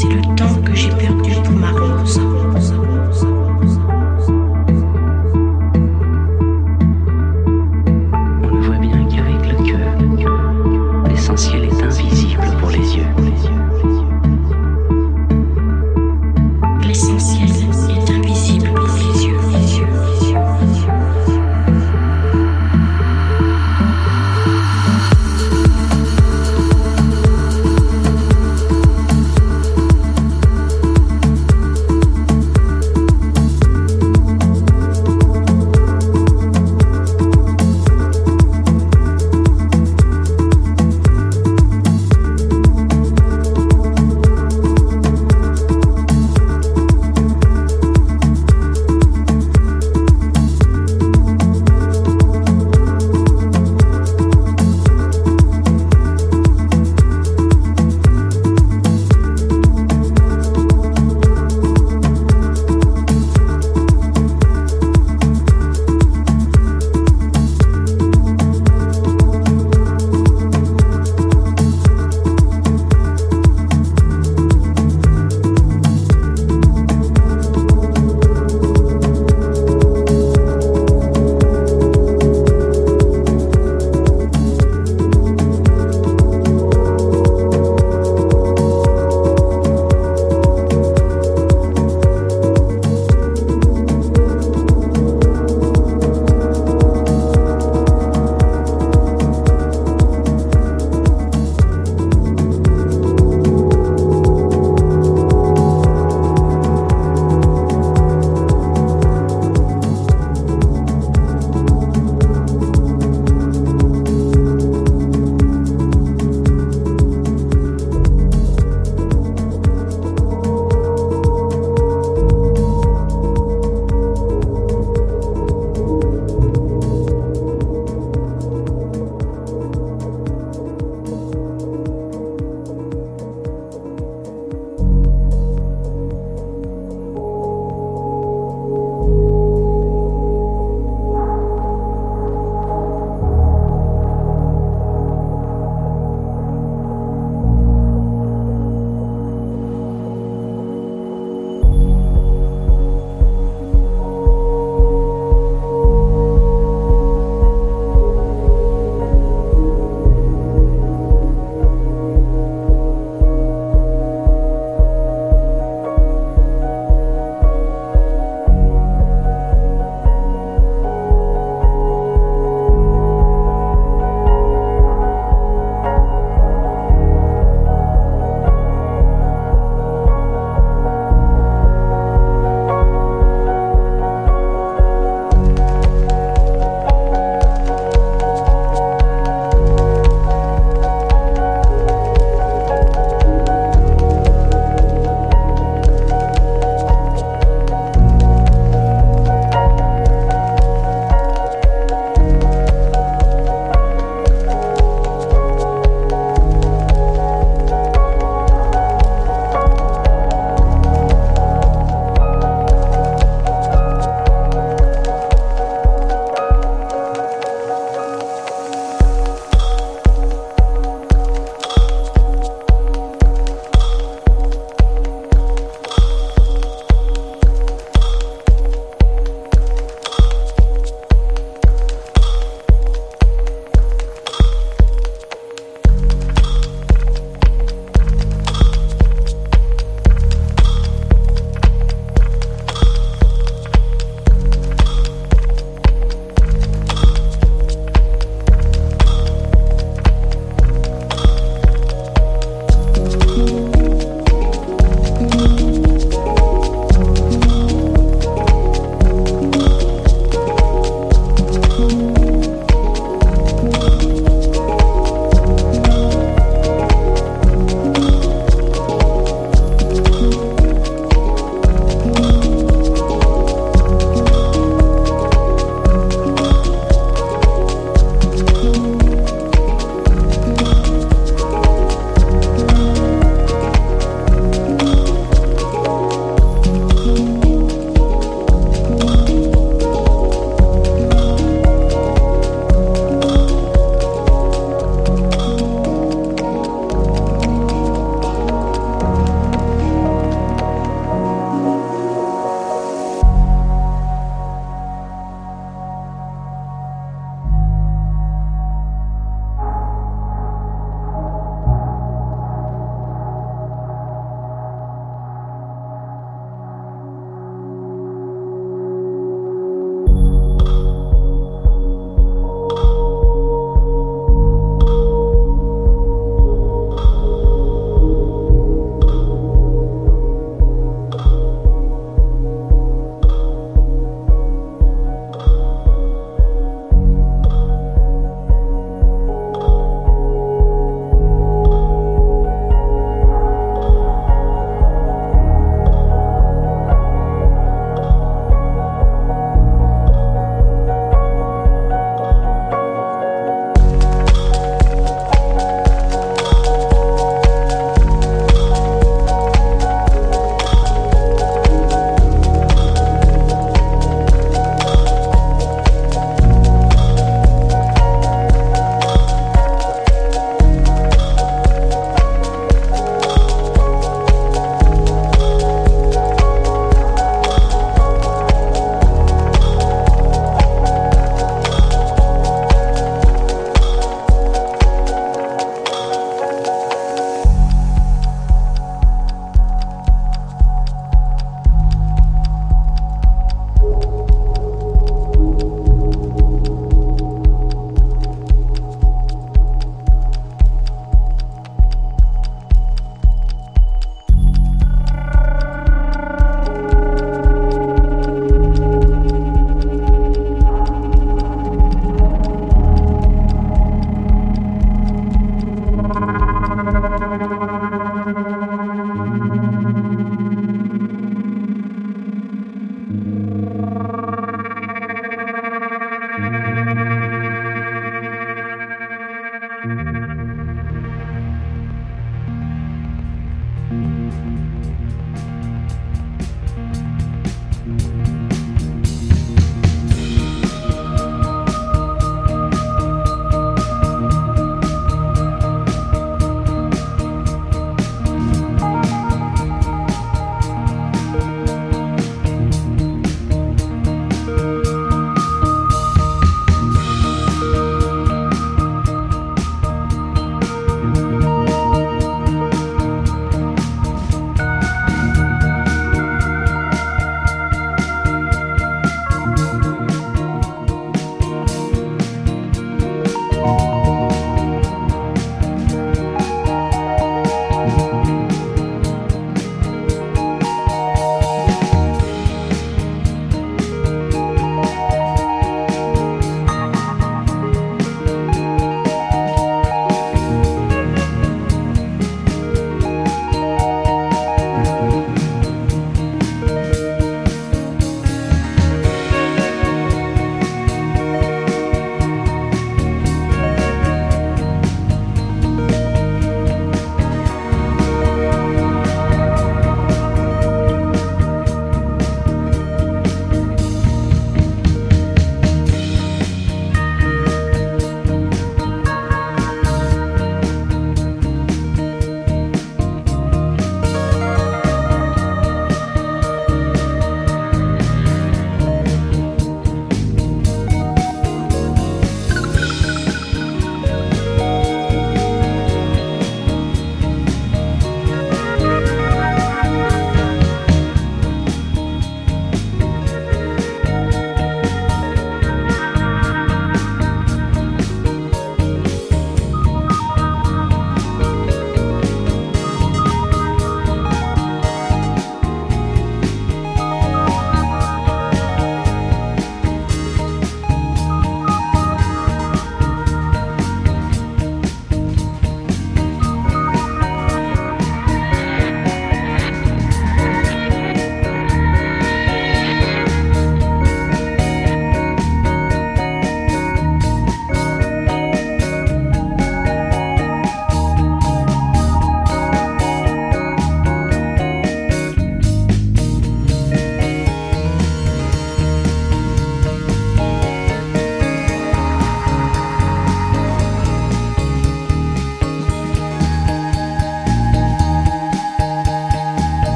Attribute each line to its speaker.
Speaker 1: C'est le temps que j'ai perdu.